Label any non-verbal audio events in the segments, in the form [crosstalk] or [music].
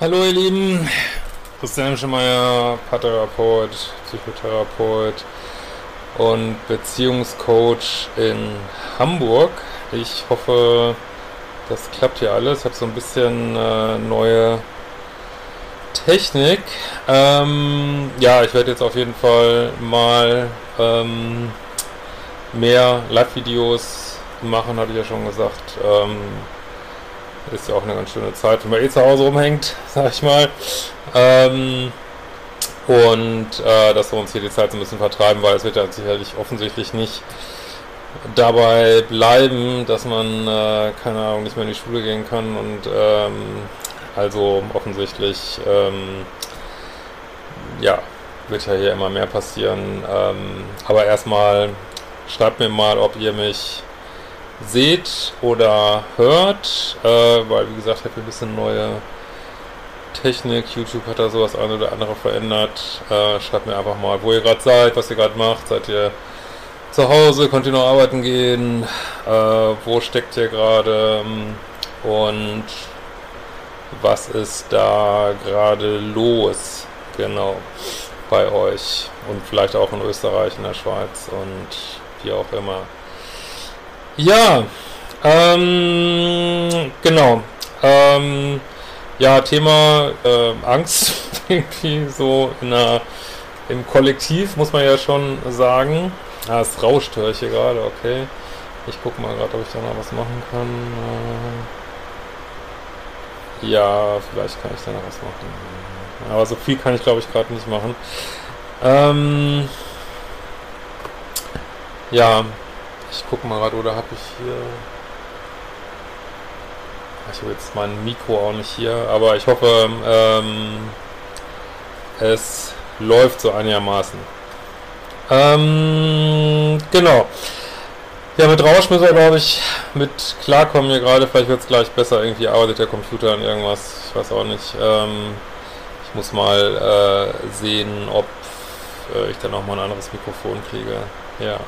Hallo ihr Lieben, Christian Schemeier, Paartherapeut, Psychotherapeut und Beziehungscoach in Hamburg. Ich hoffe, das klappt hier alles. Ich habe so ein bisschen äh, neue Technik. Ähm, ja, ich werde jetzt auf jeden Fall mal ähm, mehr Live-Videos machen, hatte ich ja schon gesagt. Ähm, ist ja auch eine ganz schöne Zeit, wenn man eh zu Hause rumhängt, [laughs] sag ich mal. Ähm, und äh, dass wir uns hier die Zeit so ein bisschen vertreiben, weil es wird ja sicherlich offensichtlich nicht dabei bleiben, dass man, äh, keine Ahnung, nicht mehr in die Schule gehen kann und ähm, also offensichtlich, ähm, ja, wird ja hier immer mehr passieren. Ähm, aber erstmal schreibt mir mal, ob ihr mich seht oder hört, äh, weil wie gesagt, ich habe ein bisschen neue Technik, YouTube hat da sowas ein oder andere verändert. Äh, schreibt mir einfach mal, wo ihr gerade seid, was ihr gerade macht. Seid ihr zu Hause, könnt ihr noch arbeiten gehen, äh, wo steckt ihr gerade und was ist da gerade los, genau, bei euch und vielleicht auch in Österreich, in der Schweiz und wie auch immer. Ja, ähm, genau. Ähm, ja, Thema äh, Angst, [laughs] irgendwie so in einer, im Kollektiv, muss man ja schon sagen. Ah, es rauscht, höre ich hier gerade, okay. Ich gucke mal gerade, ob ich da noch was machen kann. Äh, ja, vielleicht kann ich da noch was machen. Aber so viel kann ich, glaube ich, gerade nicht machen. Ähm, ja, ich gucke mal gerade, oder habe ich hier... Ich habe jetzt mein Mikro auch nicht hier, aber ich hoffe, ähm, es läuft so einigermaßen. Ähm, genau. Ja, mit Rausch müssen wir, glaube ich, mit klarkommen hier gerade. Vielleicht wird es gleich besser. Irgendwie arbeitet der Computer an irgendwas. Ich weiß auch nicht. Ähm, ich muss mal äh, sehen, ob äh, ich dann auch mal ein anderes Mikrofon kriege. Ja.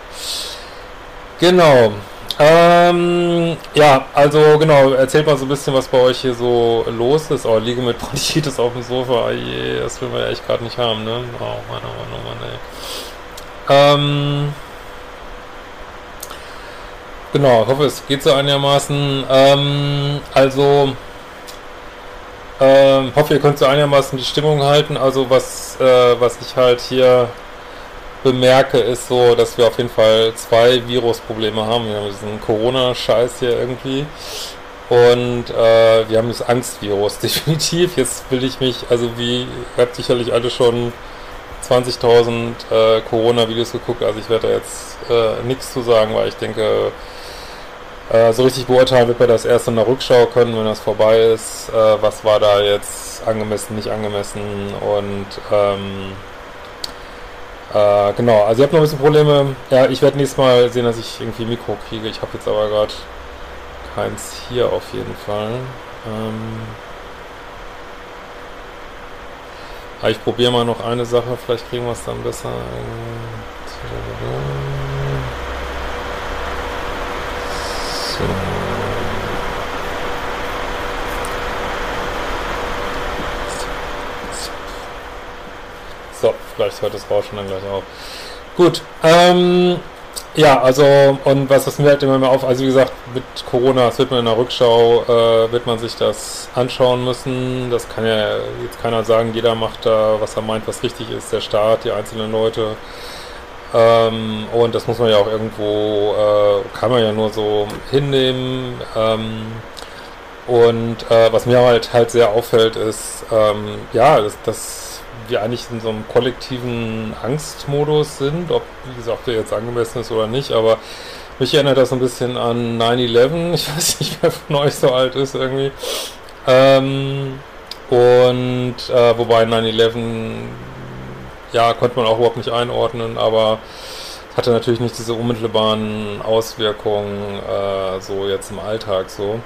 Genau. Ähm, ja, also genau, erzählt mal so ein bisschen, was bei euch hier so los ist. Oh, liege mit Bronchitis auf dem Sofa. Oh je, das will man ja echt gerade nicht haben, ne? Oh Mann, oh Mann, oh Mann, ey. Ähm, genau, hoffe, es geht so einigermaßen. Ähm, also, ähm, hoffe, ihr könnt so einigermaßen die Stimmung halten. Also, was, äh, was ich halt hier bemerke, ist so, dass wir auf jeden Fall zwei Virusprobleme haben. Wir haben diesen Corona-Scheiß hier irgendwie. Und äh, wir haben das Angstvirus [laughs] definitiv. Jetzt will ich mich, also wie, ihr habt sicherlich alle schon 20.000 äh, Corona-Videos geguckt, also ich werde da jetzt äh, nichts zu sagen, weil ich denke, äh, so richtig beurteilen wird man das erst in der Rückschau können, wenn das vorbei ist. Äh, was war da jetzt angemessen, nicht angemessen und ähm, äh, genau, also ihr habt noch ein bisschen Probleme. Ja, ich werde nächstes Mal sehen, dass ich irgendwie Mikro kriege. Ich habe jetzt aber gerade keins hier auf jeden Fall. Ähm aber ich probiere mal noch eine Sache, vielleicht kriegen wir es dann besser. So. So, vielleicht hört das Rauschen dann gleich auf. Gut, ähm, ja, also, und was das mir halt immer mehr auf, also wie gesagt, mit Corona, das wird man in der Rückschau, äh, wird man sich das anschauen müssen. Das kann ja jetzt keiner sagen, jeder macht da, was er meint, was richtig ist, der Staat, die einzelnen Leute. Ähm, und das muss man ja auch irgendwo, äh, kann man ja nur so hinnehmen. Ähm, und äh, was mir halt halt sehr auffällt, ist, ähm, ja, das, das wir eigentlich in so einem kollektiven Angstmodus sind, ob, wie gesagt, der jetzt angemessen ist oder nicht, aber mich erinnert das ein bisschen an 9-11, [laughs] ich weiß nicht, wer von euch so alt ist irgendwie. Ähm, und äh, wobei 9-11, ja, konnte man auch überhaupt nicht einordnen, aber hatte natürlich nicht diese unmittelbaren Auswirkungen äh, so jetzt im Alltag so.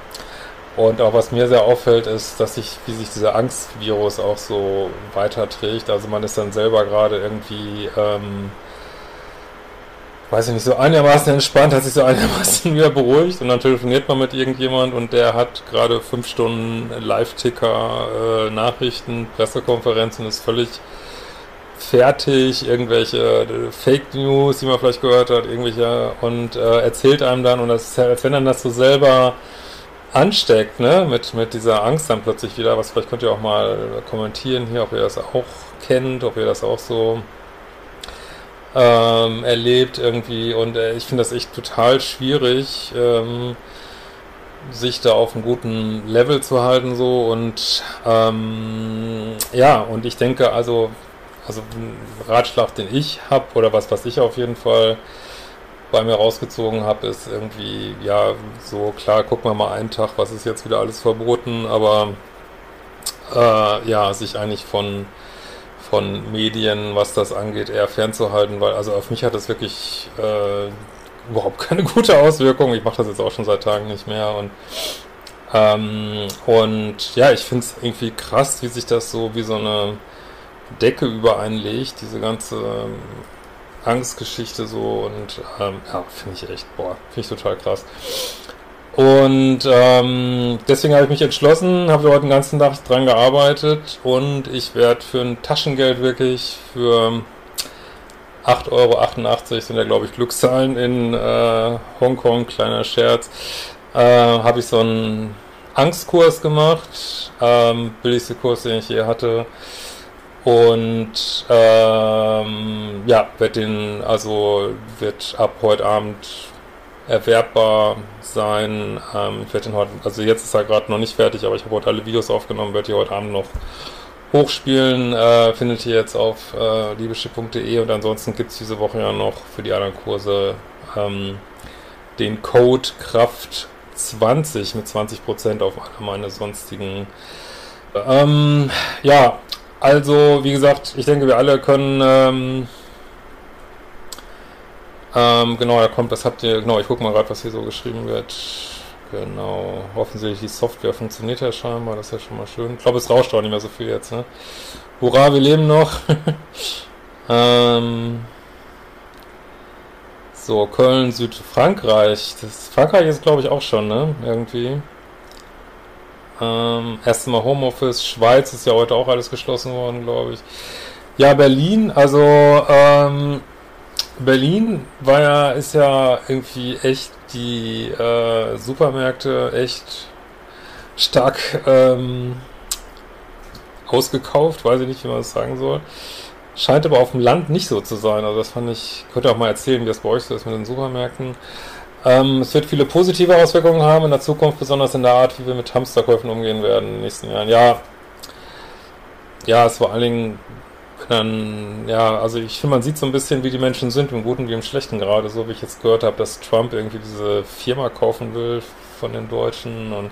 Und auch was mir sehr auffällt, ist, dass sich, wie sich dieser Angstvirus auch so weiterträgt. Also man ist dann selber gerade irgendwie, ähm, weiß ich nicht, so einigermaßen entspannt, hat sich so [laughs] einigermaßen wieder beruhigt. Und dann telefoniert man mit irgendjemand und der hat gerade fünf Stunden Live-Ticker, äh, Nachrichten, Pressekonferenz und ist völlig fertig, irgendwelche äh, Fake News, die man vielleicht gehört hat, irgendwelche und äh, erzählt einem dann. Und das ist ja, als wenn dann das so selber ansteckt, ne, mit, mit dieser Angst dann plötzlich wieder, was vielleicht könnt ihr auch mal kommentieren hier, ob ihr das auch kennt, ob ihr das auch so ähm, erlebt irgendwie. Und äh, ich finde das echt total schwierig, ähm, sich da auf einem guten Level zu halten so. Und ähm, ja und ich denke also also ein Ratschlag den ich habe oder was was ich auf jeden Fall bei mir rausgezogen habe ist irgendwie ja so klar gucken wir mal einen Tag was ist jetzt wieder alles verboten aber äh, ja sich eigentlich von von Medien, was das angeht, eher fernzuhalten, weil also auf mich hat das wirklich äh, überhaupt keine [laughs] gute Auswirkung. Ich mache das jetzt auch schon seit Tagen nicht mehr und ähm, und ja, ich finde es irgendwie krass, wie sich das so wie so eine Decke über einen legt, diese ganze Angstgeschichte so und ähm, ja, finde ich echt, boah, finde ich total krass. Und ähm, deswegen habe ich mich entschlossen, habe heute den ganzen Tag dran gearbeitet und ich werde für ein Taschengeld wirklich für 8,88 Euro sind ja glaube ich Glückszahlen in äh, Hongkong, kleiner Scherz, äh, habe ich so einen Angstkurs gemacht, ähm, billigste Kurs, den ich je hatte. Und ähm, ja, wird den, also wird ab heute Abend erwerbbar sein. Ähm, ich werde den heute, also jetzt ist er gerade noch nicht fertig, aber ich habe heute alle Videos aufgenommen, werde die heute Abend noch hochspielen. Äh, findet ihr jetzt auf äh, liebeschiff.de und ansonsten gibt es diese Woche ja noch für die anderen Kurse ähm, den Code Kraft 20 mit 20% auf alle meine sonstigen. Ähm, ja, also wie gesagt, ich denke, wir alle können ähm, ähm, genau, da kommt, das habt ihr, genau, ich gucke mal gerade, was hier so geschrieben wird. Genau, offensichtlich die Software funktioniert ja scheinbar, das ist ja schon mal schön. Ich glaube, es rauscht auch nicht mehr so viel jetzt, ne? Hurra, wir leben noch. [laughs] ähm, so, Köln, Südfrankreich. Das Frankreich ist, glaube ich, auch schon, ne? Irgendwie. Ähm, erstmal Homeoffice. Schweiz ist ja heute auch alles geschlossen worden, glaube ich. Ja, Berlin, also, ähm, Berlin war ja, ist ja irgendwie echt die äh, Supermärkte echt stark ähm, ausgekauft, weiß ich nicht, wie man das sagen soll. Scheint aber auf dem Land nicht so zu sein. Also das fand ich, könnt ihr auch mal erzählen, wie das bei euch so ist mit den Supermärkten. Ähm, es wird viele positive Auswirkungen haben in der Zukunft, besonders in der Art, wie wir mit Hamsterkäufen umgehen werden in den nächsten Jahren. Ja, ja, es vor allen Dingen dann, ja, also ich finde, man sieht so ein bisschen, wie die Menschen sind, im Guten wie im Schlechten gerade, so wie ich jetzt gehört habe, dass Trump irgendwie diese Firma kaufen will von den Deutschen und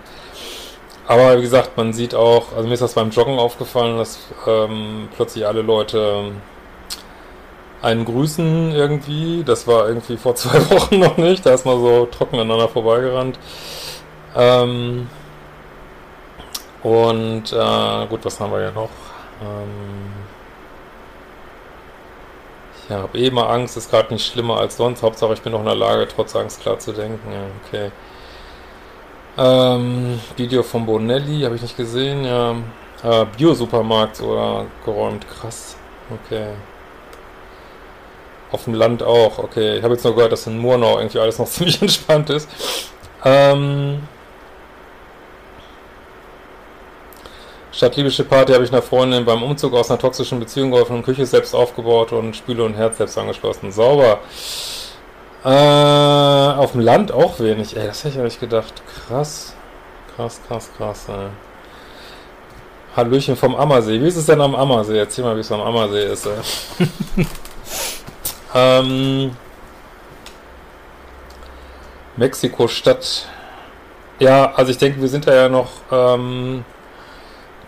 aber wie gesagt, man sieht auch, also mir ist das beim Joggen aufgefallen, dass ähm, plötzlich alle Leute einen grüßen irgendwie. Das war irgendwie vor [laughs] zwei Wochen noch nicht. Da ist man so trocken aneinander vorbeigerannt. Ähm, und äh, gut, was haben wir ja noch? Ähm, ich habe eh mal Angst, ist gerade nicht schlimmer als sonst. Hauptsache, ich bin noch in der Lage, trotz Angst klar zu denken. Ja, okay. Ähm, Video von Bonelli, habe ich nicht gesehen, ja. Äh, Bio-Supermarkt oder geräumt, krass. Okay. Auf dem Land auch, okay. Ich habe jetzt nur gehört, dass in Murnau irgendwie alles noch [laughs] ziemlich entspannt ist. Ähm, Statt liebische Party habe ich einer Freundin beim Umzug aus einer toxischen Beziehung geholfen und Küche selbst aufgebaut und Spüle und Herz selbst angeschlossen. Sauber. Äh, auf dem Land auch wenig. Ey, das hätte ich ja gedacht. Krass. Krass, krass, krass. Ey. Hallöchen vom Ammersee. Wie ist es denn am Ammersee? Erzähl mal, wie es am Ammersee ist. Ey. [laughs] ähm, Mexiko-Stadt. Ja, also ich denke, wir sind da ja noch ähm,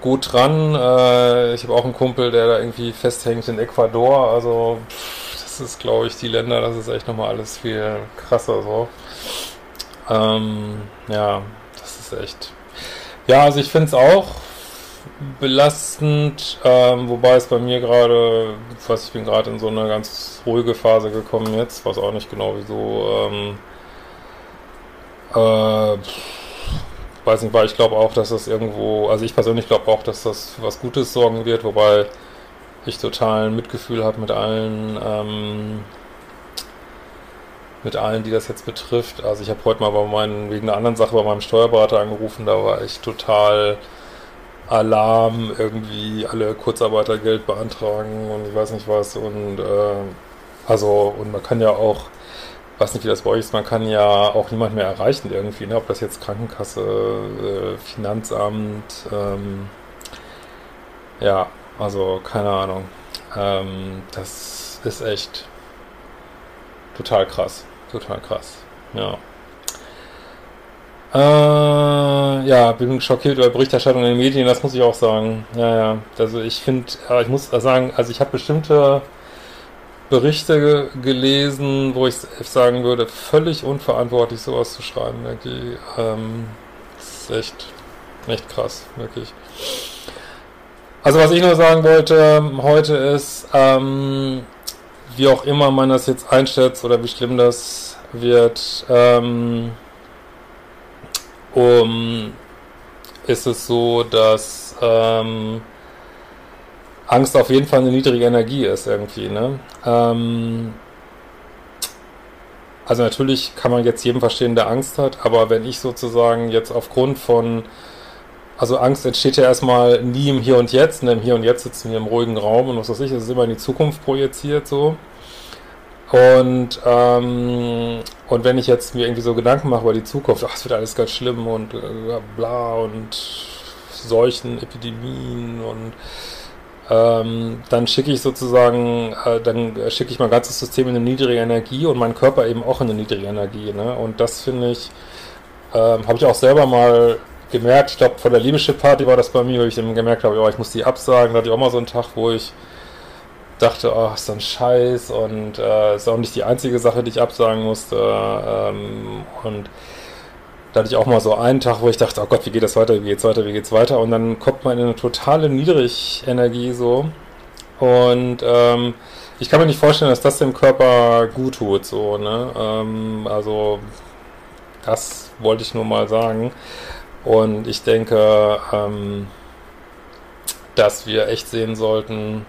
gut dran. Äh, ich habe auch einen Kumpel, der da irgendwie festhängt in Ecuador. Also das ist, glaube ich, die Länder, das ist echt nochmal alles viel krasser so. Ähm, ja, das ist echt. Ja, also ich finde es auch belastend, ähm, wobei es bei mir gerade, was ich bin gerade in so eine ganz ruhige Phase gekommen jetzt, weiß auch nicht genau wieso. Ähm, äh, weiß nicht, weil ich glaube auch, dass das irgendwo, also ich persönlich glaube auch, dass das was Gutes sorgen wird, wobei ich total Mitgefühl habe mit allen, ähm, mit allen, die das jetzt betrifft. Also ich habe heute mal bei meinen, wegen einer anderen Sache bei meinem Steuerberater angerufen, da war ich total Alarm, irgendwie alle Kurzarbeitergeld beantragen und ich weiß nicht was und äh, also und man kann ja auch weiß nicht, wie das bei euch ist, man kann ja auch niemand mehr erreichen irgendwie, ne? ob das jetzt Krankenkasse, äh, Finanzamt, ähm, ja, also keine Ahnung. Ähm, das ist echt total krass, total krass, ja. Äh, ja, bin schockiert über Berichterstattung in den Medien, das muss ich auch sagen. Ja, ja, also ich finde, ich muss sagen, also ich habe bestimmte Berichte gelesen, wo ich sagen würde, völlig unverantwortlich sowas zu schreiben, wirklich. Ähm, ist echt, echt krass, wirklich. Also was ich nur sagen wollte heute ist, ähm, wie auch immer man das jetzt einschätzt oder wie schlimm das wird, ähm, um, ist es so, dass ähm, Angst auf jeden Fall eine niedrige Energie ist irgendwie. Ne? Ähm, also natürlich kann man jetzt jedem verstehen, der Angst hat, aber wenn ich sozusagen jetzt aufgrund von, also Angst entsteht ja erstmal nie im Hier und Jetzt, ne? im Hier und Jetzt sitzen wir im ruhigen Raum und was weiß ich, es ist immer in die Zukunft projiziert so. Und, ähm, und wenn ich jetzt mir irgendwie so Gedanken mache über die Zukunft, ach, es wird alles ganz schlimm und äh, bla und Seuchen, Epidemien und ähm, dann schicke ich sozusagen, äh, dann schicke ich mein ganzes System in eine niedrige Energie und mein Körper eben auch in eine niedrige Energie. Ne? Und das finde ich, ähm, habe ich auch selber mal gemerkt, ich glaube, vor der Liebeschip-Party war das bei mir, wo ich dann gemerkt habe, ja, ich muss die absagen. Da hatte ich auch mal so einen Tag, wo ich dachte, oh, ist ein Scheiß und äh, ist auch nicht die einzige Sache, die ich absagen musste. Ähm, und da hatte ich auch mal so einen Tag, wo ich dachte, oh Gott, wie geht das weiter, wie geht's weiter, wie geht's weiter? Und dann kommt man in eine totale Niedrigenergie so. Und ähm, ich kann mir nicht vorstellen, dass das dem Körper gut tut, so, ne? Ähm, also, das wollte ich nur mal sagen. Und ich denke, ähm, dass wir echt sehen sollten,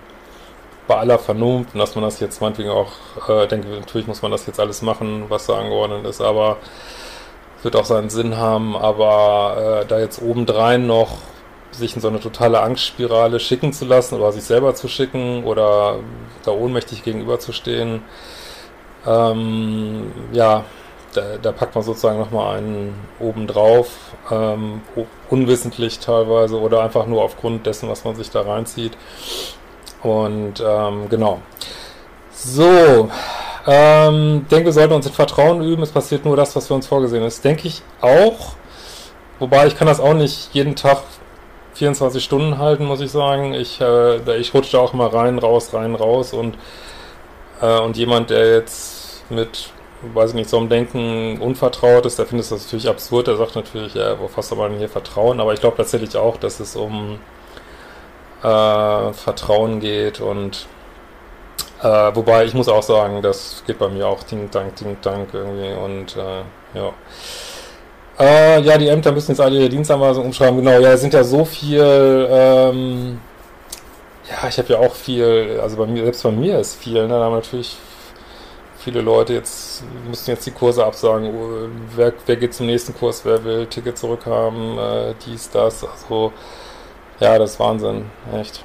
bei aller Vernunft, und dass man das jetzt meinetwegen auch, äh, denke, natürlich muss man das jetzt alles machen, was da angeordnet ist, aber wird auch seinen Sinn haben, aber äh, da jetzt obendrein noch sich in so eine totale Angstspirale schicken zu lassen oder sich selber zu schicken oder da ohnmächtig gegenüberzustehen, ähm, ja, da, da, packt man sozusagen nochmal einen obendrauf, ähm, unwissentlich teilweise oder einfach nur aufgrund dessen, was man sich da reinzieht. Und ähm, genau. So, ähm, denke, wir sollten uns in Vertrauen üben. Es passiert nur das, was für uns vorgesehen ist. Denke ich auch. Wobei ich kann das auch nicht jeden Tag 24 Stunden halten, muss ich sagen. Ich, äh, ich rutsche auch mal rein, raus, rein, raus und, äh, und jemand, der jetzt mit, weiß ich nicht, so einem Denken unvertraut ist, der findet das natürlich absurd. Der sagt natürlich, ja, wo fasst man hier Vertrauen? Aber ich glaube tatsächlich auch, dass es um äh, Vertrauen geht und äh, wobei ich muss auch sagen, das geht bei mir auch Ding Dank, Ding Dank irgendwie und äh, ja. Äh, ja, die Ämter müssen jetzt alle ihre Dienstanweisungen umschreiben. Genau, ja, es sind ja so viel, ähm, ja, ich habe ja auch viel, also bei mir, selbst bei mir ist viel, ne, da haben natürlich viele Leute jetzt, müssen jetzt die Kurse absagen, oh, wer, wer geht zum nächsten Kurs, wer will Ticket zurückhaben, äh, dies, das, also, ja, das ist Wahnsinn, echt.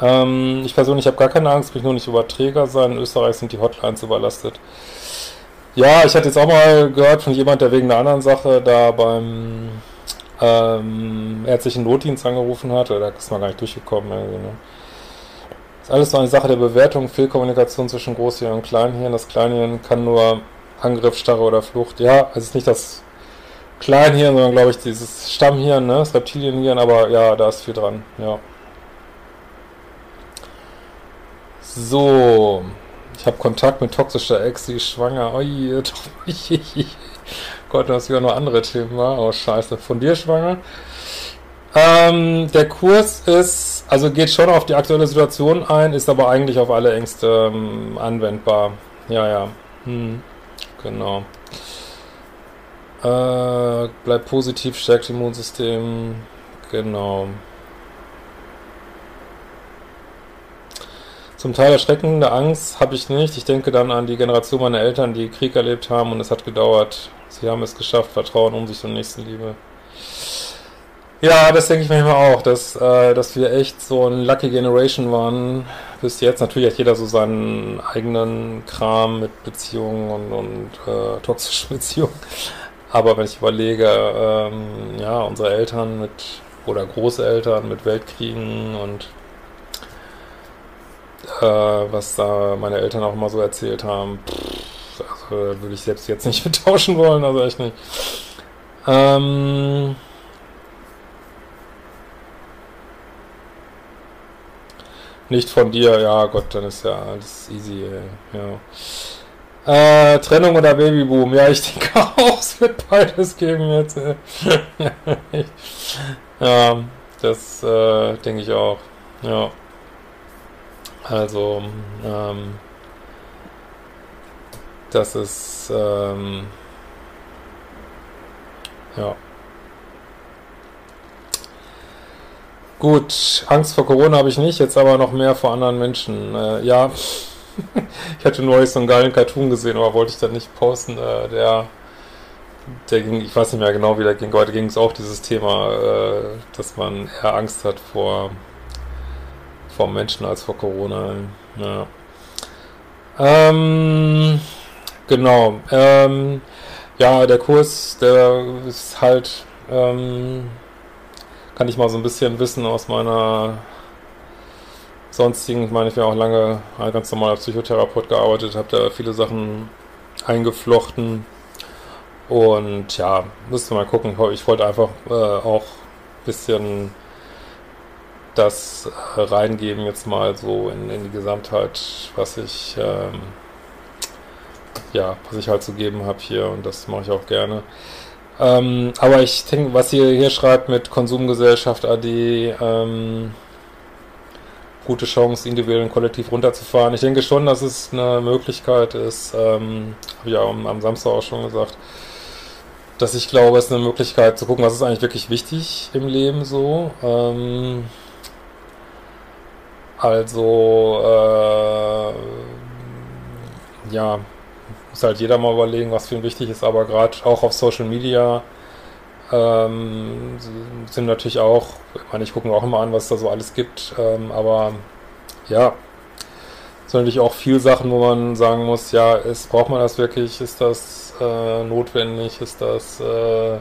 Ähm, ich persönlich habe gar keine Angst, mich nur nicht über Träger sein. In Österreich sind die Hotlines überlastet. Ja, ich hatte jetzt auch mal gehört von jemand, der wegen einer anderen Sache da beim ähm, ärztlichen Notdienst angerufen hat. Da ist man gar nicht durchgekommen. Irgendwie, ne? ist alles so eine Sache der Bewertung, Fehlkommunikation zwischen Großhirn und Kleinhirn. Das Kleinhirn kann nur Angriff, Starre oder Flucht. Ja, es ist nicht das Kleinhirn, sondern glaube ich dieses Stammhirn, ne? das Reptilienhirn, aber ja, da ist viel dran. Ja. So, ich habe Kontakt mit toxischer Ex, sie ist schwanger. Oi, [laughs] Gott, das ja noch andere Themen. Oh, scheiße. Von dir schwanger? Ähm, der Kurs ist, also geht schon auf die aktuelle Situation ein, ist aber eigentlich auf alle Ängste ähm, anwendbar. Ja, ja. Hm. Genau. Äh, bleibt positiv, stärkt Immunsystem. Genau. Zum Teil erschreckende Angst habe ich nicht. Ich denke dann an die Generation meiner Eltern, die Krieg erlebt haben und es hat gedauert. Sie haben es geschafft, Vertrauen, Umsicht und Nächstenliebe. Ja, das denke ich manchmal auch, dass, äh, dass wir echt so ein Lucky Generation waren bis jetzt. Natürlich hat jeder so seinen eigenen Kram mit Beziehungen und, und äh, toxischen [laughs] Beziehungen. Aber wenn ich überlege, ähm, ja, unsere Eltern mit oder Großeltern mit Weltkriegen und äh, was da meine Eltern auch immer so erzählt haben, pff, also würde ich selbst jetzt nicht [laughs] mittauschen wollen, also echt nicht. Ähm, nicht von dir, ja Gott, dann ist ja alles easy, ey. ja. Äh, Trennung oder Babyboom, ja, ich denke [laughs] auch, es wird beides geben jetzt. ja, [laughs] das äh, denke ich auch, ja. Also, ähm, das ist, ähm, ja. Gut, Angst vor Corona habe ich nicht, jetzt aber noch mehr vor anderen Menschen. Äh, ja, ich hatte neulich so einen geilen Cartoon gesehen, aber wollte ich dann nicht posten. Äh, der, der ging, ich weiß nicht mehr genau, wie der ging. Heute ging es auch dieses Thema, äh, dass man eher Angst hat vor vor Menschen als vor Corona. Ja. Ähm, genau. Ähm, ja, der Kurs, der ist halt, ähm, kann ich mal so ein bisschen wissen aus meiner sonstigen, ich meine, ich bin auch lange ganz normal als Psychotherapeut gearbeitet, habe da viele Sachen eingeflochten und ja, müsste mal gucken. Ich wollte einfach äh, auch ein bisschen das reingeben jetzt mal so in, in die Gesamtheit, was ich ähm, ja, was ich halt zu geben habe hier und das mache ich auch gerne. Ähm, aber ich denke, was ihr hier schreibt mit Konsumgesellschaft AD, ähm, gute Chance, individuell und kollektiv runterzufahren. Ich denke schon, dass es eine Möglichkeit ist, ähm, habe ich ja am, am Samstag auch schon gesagt, dass ich glaube, es ist eine Möglichkeit zu gucken, was ist eigentlich wirklich wichtig im Leben so. Ähm, also, äh, ja, muss halt jeder mal überlegen, was für ihn wichtig ist, aber gerade auch auf Social Media ähm, sind natürlich auch, ich meine, ich gucke mir auch immer an, was da so alles gibt, ähm, aber ja, es sind natürlich auch viele Sachen, wo man sagen muss, ja, ist, braucht man das wirklich, ist das äh, notwendig, ist das äh,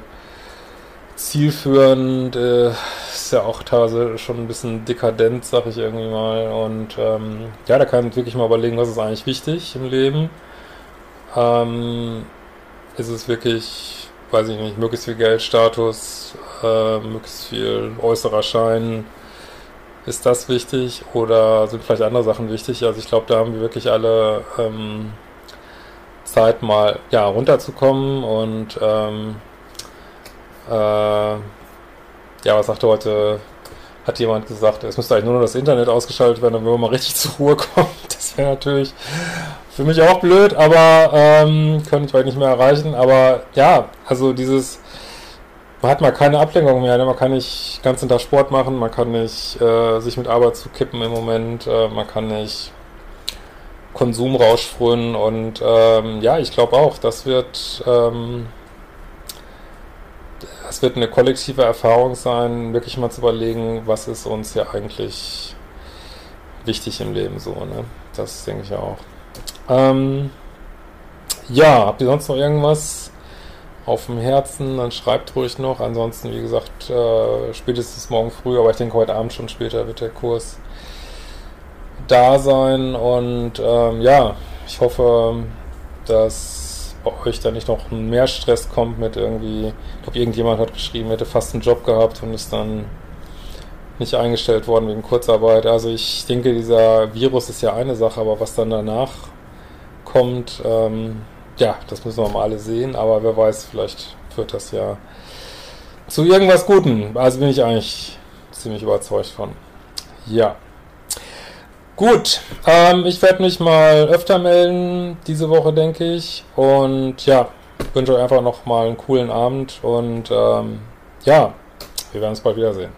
zielführend, äh, ist ja auch teilweise schon ein bisschen dekadent, sag ich irgendwie mal. Und ähm, ja, da kann man wirklich mal überlegen, was ist eigentlich wichtig im Leben. Ähm, ist es wirklich, weiß ich nicht, möglichst viel Geld, Status, äh, möglichst viel äußerer Schein, ist das wichtig oder sind vielleicht andere Sachen wichtig? Also ich glaube, da haben wir wirklich alle ähm, Zeit mal ja runterzukommen und ähm, äh, ja, was sagte heute, hat jemand gesagt, es müsste eigentlich nur noch das Internet ausgeschaltet werden, damit man mal richtig [laughs] zur Ruhe kommt. Das wäre natürlich für mich auch blöd, aber ähm, könnte ich vielleicht nicht mehr erreichen. Aber ja, also dieses, man hat mal keine Ablenkung mehr, ne? man kann nicht ganz Tag Sport machen, man kann nicht äh, sich mit Arbeit zukippen im Moment, äh, man kann nicht Konsumrausch frönen und ähm, ja, ich glaube auch, das wird ähm, es wird eine kollektive Erfahrung sein, wirklich mal zu überlegen, was ist uns ja eigentlich wichtig im Leben so, ne? Das denke ich auch. Ähm, ja, habt ihr sonst noch irgendwas auf dem Herzen? Dann schreibt ruhig noch. Ansonsten, wie gesagt, äh, spätestens morgen früh, aber ich denke heute Abend schon später wird der Kurs da sein. Und ähm, ja, ich hoffe, dass bei euch da nicht noch mehr Stress kommt mit irgendwie, ich glaube irgendjemand hat geschrieben, hätte fast einen Job gehabt und ist dann nicht eingestellt worden wegen Kurzarbeit. Also ich denke, dieser Virus ist ja eine Sache, aber was dann danach kommt, ähm, ja, das müssen wir mal alle sehen, aber wer weiß, vielleicht führt das ja zu irgendwas Guten. Also bin ich eigentlich ziemlich überzeugt von. Ja. Gut, ähm, ich werde mich mal öfter melden diese Woche, denke ich. Und ja, wünsche euch einfach noch mal einen coolen Abend und ähm, ja, wir werden uns bald wiedersehen.